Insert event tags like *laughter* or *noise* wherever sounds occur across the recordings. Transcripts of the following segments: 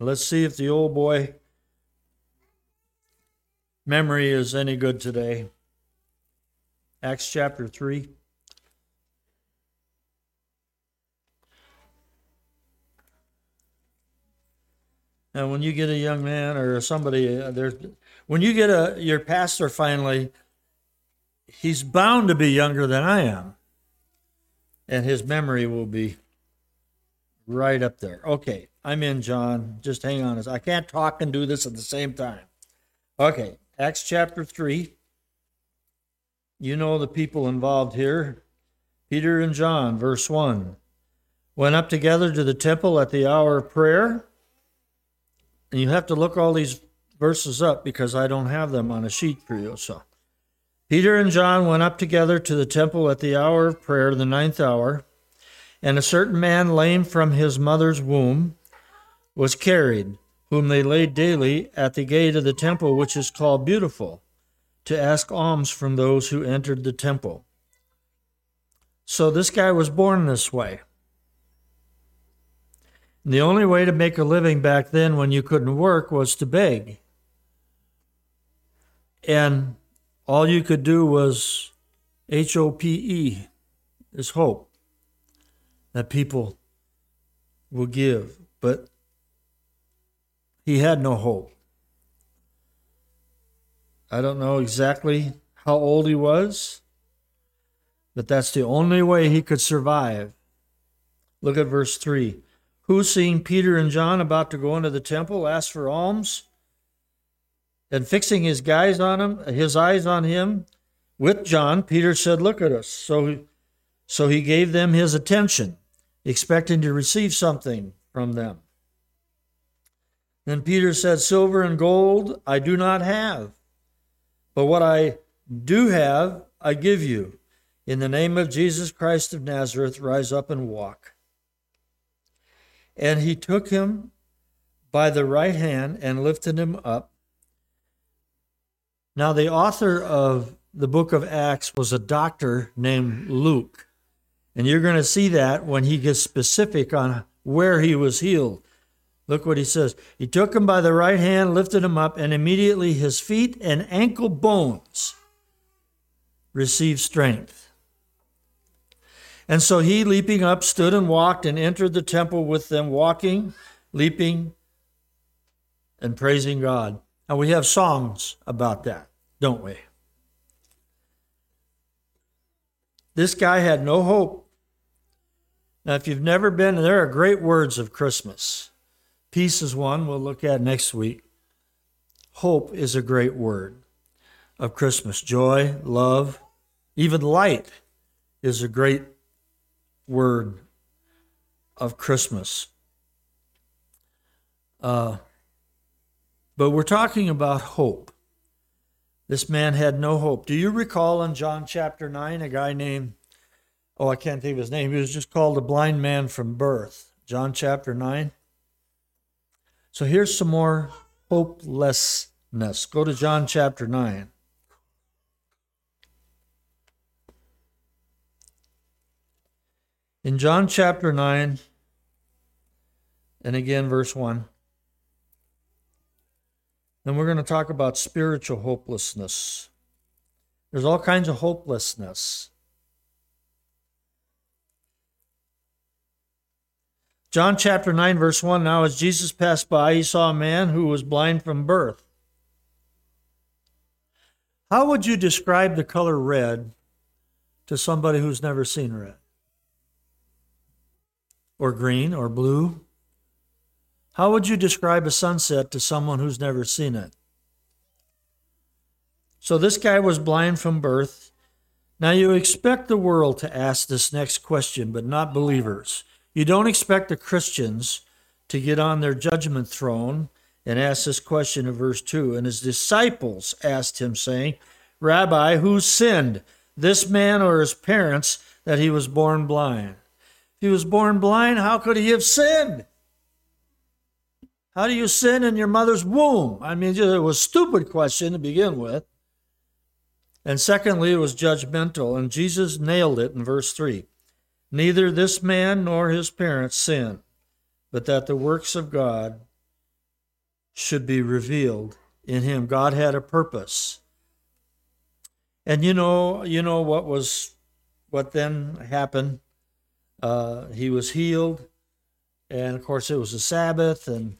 Let's see if the old boy memory is any good today. Acts chapter 3. And when you get a young man or somebody uh, there, when you get a your pastor finally, he's bound to be younger than I am, and his memory will be right up there. Okay, I'm in, John. Just hang on. I can't talk and do this at the same time. Okay, Acts chapter three. You know the people involved here. Peter and John, verse 1, went up together to the temple at the hour of prayer and you have to look all these verses up because I don't have them on a sheet for you. So, Peter and John went up together to the temple at the hour of prayer, the ninth hour, and a certain man lame from his mother's womb was carried, whom they laid daily at the gate of the temple, which is called Beautiful, to ask alms from those who entered the temple. So this guy was born this way. And the only way to make a living back then when you couldn't work was to beg. And all you could do was H O P E, is hope that people will give. But he had no hope. I don't know exactly how old he was, but that's the only way he could survive. Look at verse 3 who, seeing Peter and John about to go into the temple, asked for alms. And fixing his eyes on him, his eyes on him, with John, Peter said, "Look at us." So, so he gave them his attention, expecting to receive something from them. Then Peter said, "Silver and gold I do not have, but what I do have, I give you. In the name of Jesus Christ of Nazareth, rise up and walk." And he took him by the right hand and lifted him up. Now, the author of the book of Acts was a doctor named Luke. And you're going to see that when he gets specific on where he was healed. Look what he says. He took him by the right hand, lifted him up, and immediately his feet and ankle bones received strength. And so he, leaping up, stood and walked and entered the temple with them, walking, leaping, and praising God. And we have songs about that, don't we? This guy had no hope. Now, if you've never been, there are great words of Christmas. Peace is one we'll look at next week. Hope is a great word of Christmas. Joy, love, even light is a great word of Christmas. Uh, but we're talking about hope. This man had no hope. Do you recall in John chapter 9 a guy named, oh, I can't think of his name, he was just called a blind man from birth? John chapter 9. So here's some more hopelessness. Go to John chapter 9. In John chapter 9, and again, verse 1, then we're going to talk about spiritual hopelessness. There's all kinds of hopelessness. John chapter 9, verse 1 Now, as Jesus passed by, he saw a man who was blind from birth. How would you describe the color red to somebody who's never seen red? or green or blue? How would you describe a sunset to someone who's never seen it? So this guy was blind from birth. Now you expect the world to ask this next question, but not believers. You don't expect the Christians to get on their judgment throne and ask this question in verse 2. And his disciples asked him, saying, Rabbi, who sinned, this man or his parents, that he was born blind? If he was born blind, how could he have sinned? How do you sin in your mother's womb? I mean, it was a stupid question to begin with. And secondly, it was judgmental, and Jesus nailed it in verse 3. Neither this man nor his parents sinned, but that the works of God should be revealed in him. God had a purpose. And you know, you know what was what then happened? Uh, he was healed, and of course it was a Sabbath, and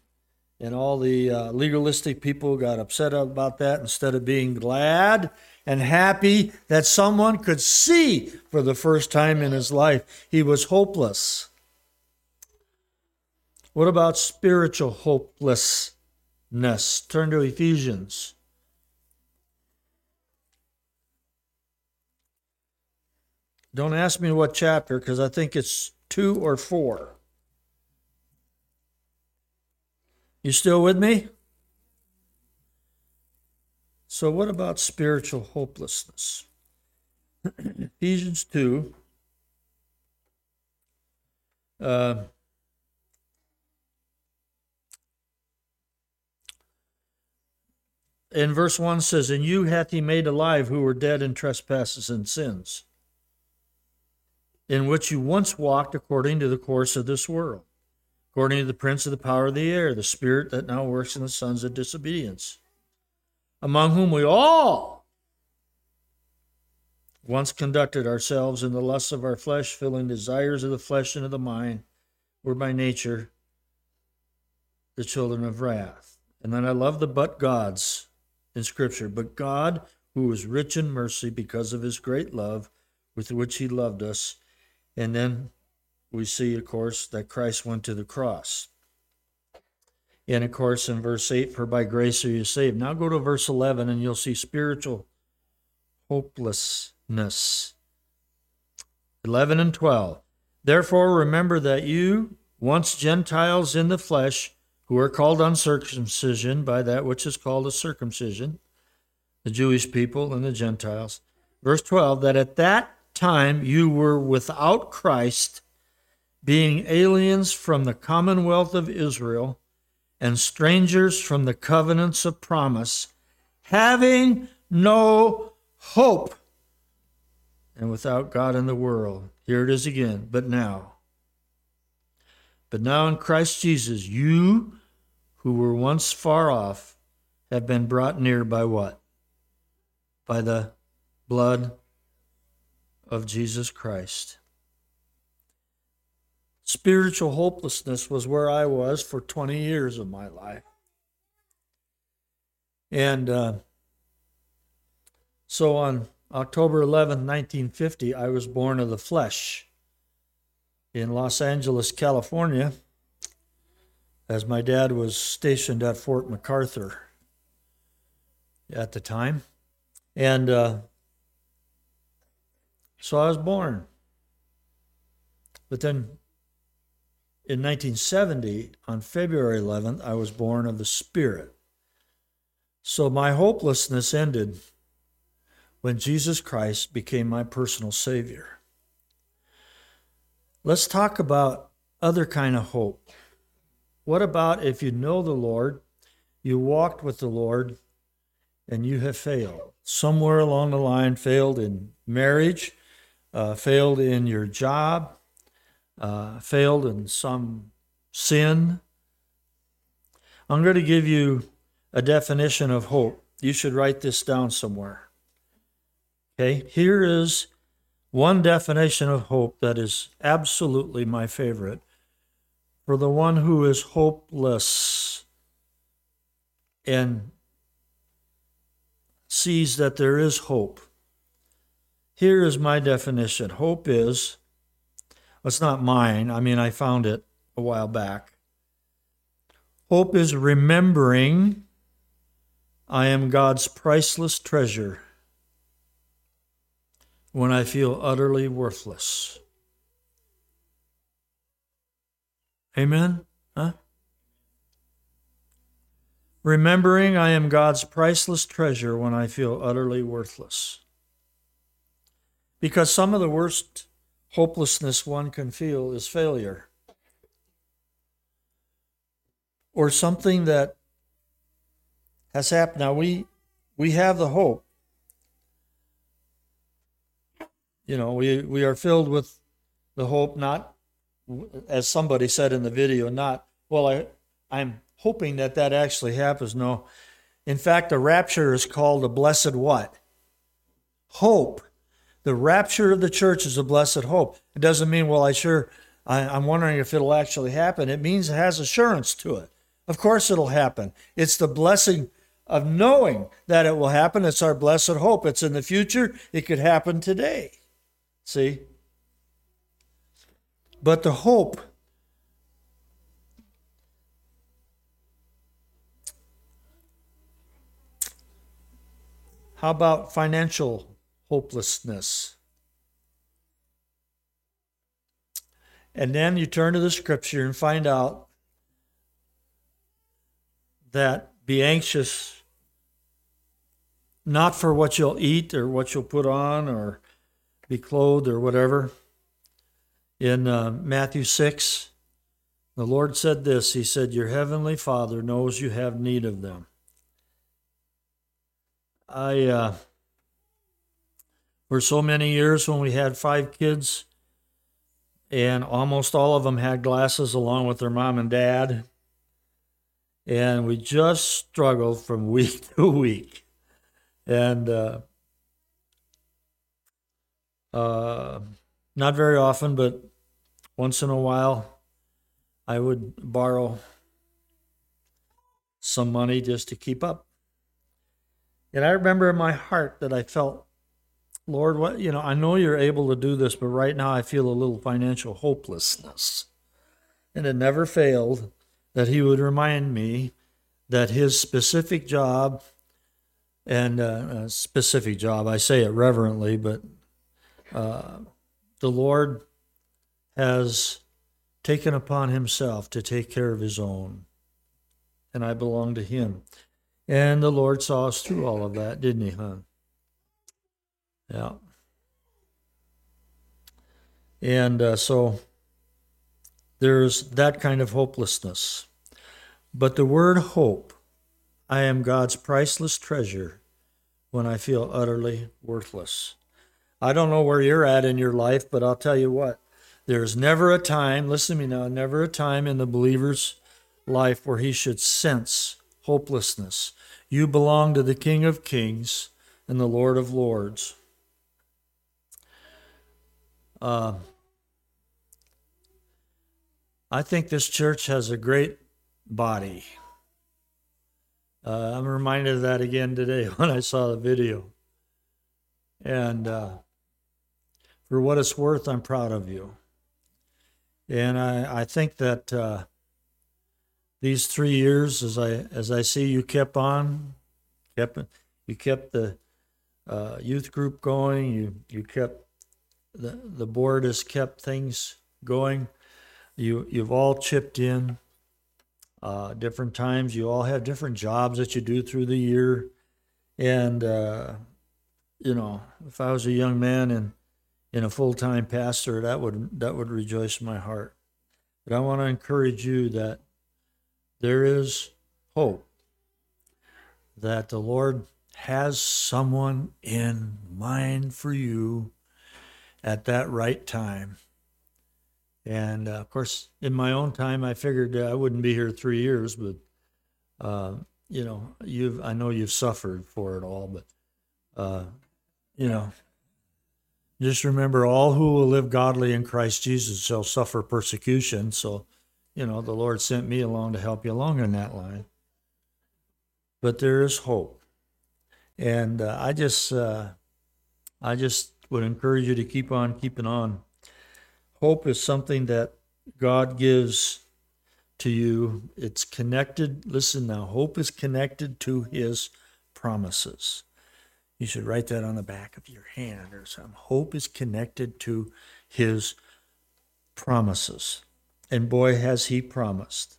and all the uh, legalistic people got upset about that instead of being glad and happy that someone could see for the first time in his life he was hopeless. What about spiritual hopelessness? Turn to Ephesians. Don't ask me what chapter because I think it's two or four. You still with me? So, what about spiritual hopelessness? *clears throat* Ephesians 2. Uh, in verse 1 says, And you hath he made alive who were dead in trespasses and sins, in which you once walked according to the course of this world according to the prince of the power of the air, the spirit that now works in the sons of disobedience, among whom we all once conducted ourselves in the lusts of our flesh, filling desires of the flesh and of the mind, were by nature the children of wrath. And then I love the but gods in Scripture. But God, who is rich in mercy because of his great love with which he loved us, and then we see, of course, that Christ went to the cross. And of course, in verse 8, for by grace are you saved. Now go to verse 11 and you'll see spiritual hopelessness. 11 and 12. Therefore, remember that you, once Gentiles in the flesh, who are called uncircumcision by that which is called a circumcision, the Jewish people and the Gentiles. Verse 12, that at that time you were without Christ being aliens from the commonwealth of Israel and strangers from the covenants of promise, having no hope and without God in the world. Here it is again, but now. But now in Christ Jesus, you who were once far off have been brought near by what? By the blood of Jesus Christ. Spiritual hopelessness was where I was for 20 years of my life. And uh, so on October 11, 1950, I was born of the flesh in Los Angeles, California, as my dad was stationed at Fort MacArthur at the time. And uh, so I was born. But then in 1970, on February 11th, I was born of the Spirit. So my hopelessness ended when Jesus Christ became my personal Savior. Let's talk about other kind of hope. What about if you know the Lord, you walked with the Lord, and you have failed? Somewhere along the line, failed in marriage, uh, failed in your job, uh, failed in some sin. I'm going to give you a definition of hope. You should write this down somewhere. Okay, here is one definition of hope that is absolutely my favorite. For the one who is hopeless and sees that there is hope. Here is my definition hope is it's not mine. I mean, I found it a while back. Hope is remembering I am God's priceless treasure when I feel utterly worthless. Amen? Huh? Remembering I am God's priceless treasure when I feel utterly worthless. Because some of the worst hopelessness one can feel is failure. Or something that has happened. Now we we have the hope. You know, we, we are filled with the hope, not as somebody said in the video, not, well, I I'm hoping that that actually happens. No. In fact, the rapture is called a blessed what? Hope. The rapture of the church is a blessed hope. It doesn't mean, well, I sure, I, I'm wondering if it'll actually happen. It means it has assurance to it. Of course, it'll happen. It's the blessing of knowing that it will happen. It's our blessed hope. It's in the future. It could happen today. See? But the hope How about financial hopelessness? And then you turn to the scripture and find out that be anxious not for what you'll eat or what you'll put on or be clothed or whatever. In uh, Matthew 6, the Lord said this He said, Your heavenly Father knows you have need of them. I, uh, for so many years when we had five kids, and almost all of them had glasses along with their mom and dad. And we just struggled from *laughs* week to week. And uh, uh, not very often, but once in a while, I would borrow some money just to keep up. And I remember in my heart that I felt, Lord, what, you know, I know you're able to do this, but right now I feel a little financial hopelessness. And it never failed that He would remind me that His specific job and uh, specific job, I say it reverently, but uh, the Lord has taken upon Himself to take care of His own. And I belong to Him. And the Lord saw us through all of that, didn't He, huh? Yeah. And uh, so there's that kind of hopelessness. But the word hope, I am God's priceless treasure when I feel utterly worthless. I don't know where you're at in your life, but I'll tell you what, there's never a time, listen to me now, never a time in the believer's life where he should sense hopelessness. You belong to the King of Kings and the Lord of Lords. Uh, I think this church has a great body. Uh, I'm reminded of that again today *laughs* when I saw the video. And uh, for what it's worth, I'm proud of you. And I, I think that uh, these three years, as I as I see you kept on, kept you kept the uh, youth group going. You you kept the the board has kept things going. You you've all chipped in. Uh, different times, you all have different jobs that you do through the year, and uh, you know, if I was a young man and in a full time pastor, that would that would rejoice my heart. But I want to encourage you that there is hope that the Lord has someone in mind for you at that right time. And uh, of course, in my own time, I figured I wouldn't be here three years, but uh, you know, you've I know you've suffered for it all, but uh, you know, just remember all who will live godly in Christ Jesus shall suffer persecution. So you know, the Lord sent me along to help you along in that line. But there is hope. And uh, I just, uh, I just would encourage you to keep on keeping on. Hope is something that God gives to you. It's connected. Listen now, hope is connected to His promises. You should write that on the back of your hand or something. Hope is connected to His promises and boy, has he promised.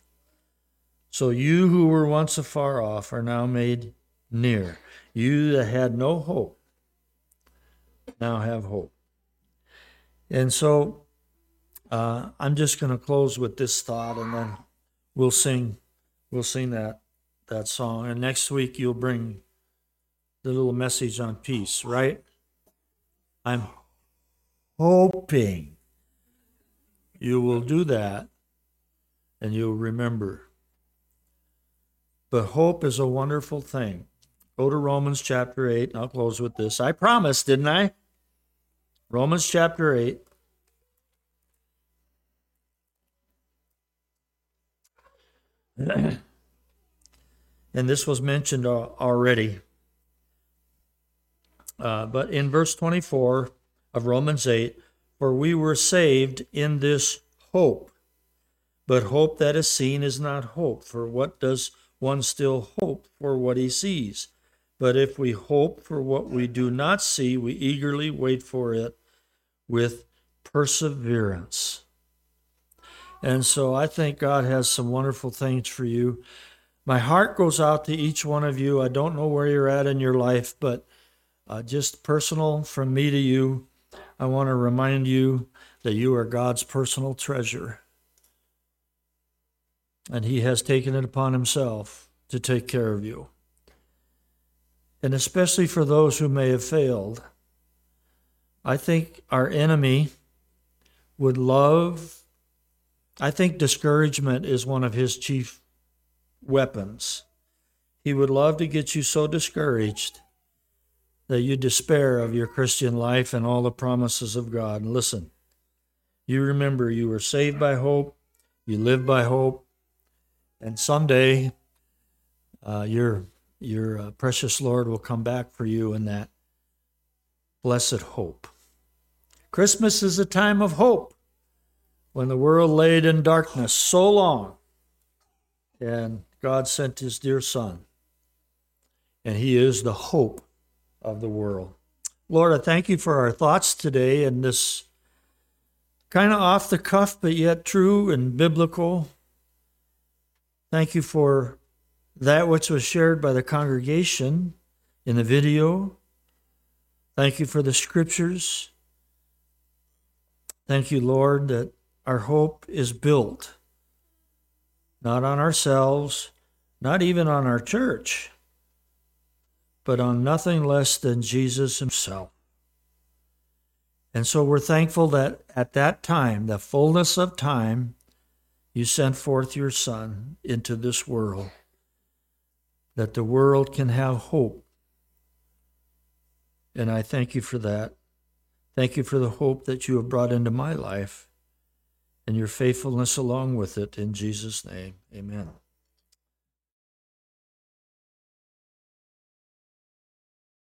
So you who were once afar off are now made near. You that had no hope now have hope. And so uh, I'm just going to close with this thought, and then we'll sing, we'll sing that that song. And next week you'll bring the little message on peace, right? I'm hoping you will do that and you'll remember But hope is a wonderful thing. Go to Romans chapter 8, and I'll close with this. I promised, didn't I? Romans chapter 8. *clears throat* and this was mentioned already. Uh, but in verse 24 of Romans 8, for we were saved in this hope. But hope that is seen is not hope. For what does one still hope for what he sees? But if we hope for what we do not see, we eagerly wait for it with perseverance. And so I think God has some wonderful things for you. My heart goes out to each one of you. I don't know where you're at in your life, but uh, just personal from me to you, I want to remind you that you are God's personal treasure. And He has taken it upon Himself to take care of you. And especially for those who may have failed, I think our enemy would love I think discouragement is one of his chief weapons. He would love to get you so discouraged that you despair of your Christian life and all the promises of God. And listen, you remember you were saved by hope, you live by hope, and someday uh, your your uh, precious Lord will come back for you in that blessed hope. Christmas is a time of hope when the world laid in darkness so long, and God sent his dear Son, and he is the hope of the world. Lord, I thank you for our thoughts today and this kind of off the cuff, but yet true and biblical. Thank you for that which was shared by the congregation in the video. Thank you for the scriptures. Thank you, Lord, that our hope is built not on ourselves, not even on our church, but on nothing less than Jesus Himself. And so we're thankful that at that time, the fullness of time, you sent forth your Son into this world, that the world can have hope. And I thank you for that. Thank you for the hope that you have brought into my life and your faithfulness along with it. In Jesus' name, amen.